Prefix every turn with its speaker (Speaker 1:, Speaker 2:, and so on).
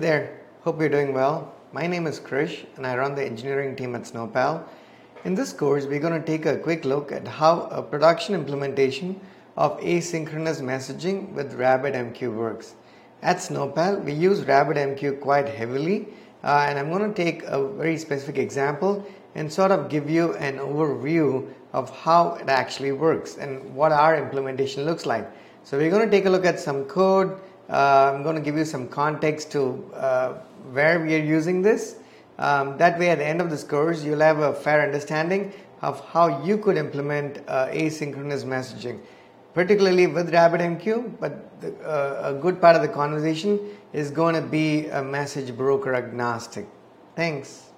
Speaker 1: there, hope you're doing well. My name is Krish and I run the engineering team at Snowpal. In this course, we're going to take a quick look at how a production implementation of asynchronous messaging with RabbitMQ works. At Snowpal, we use RabbitMQ quite heavily uh, and I'm going to take a very specific example and sort of give you an overview of how it actually works and what our implementation looks like. So we're going to take a look at some code, uh, I'm going to give you some context to uh, where we are using this. Um, that way, at the end of this course, you'll have a fair understanding of how you could implement uh, asynchronous messaging, particularly with RabbitMQ. But the, uh, a good part of the conversation is going to be a message broker agnostic. Thanks.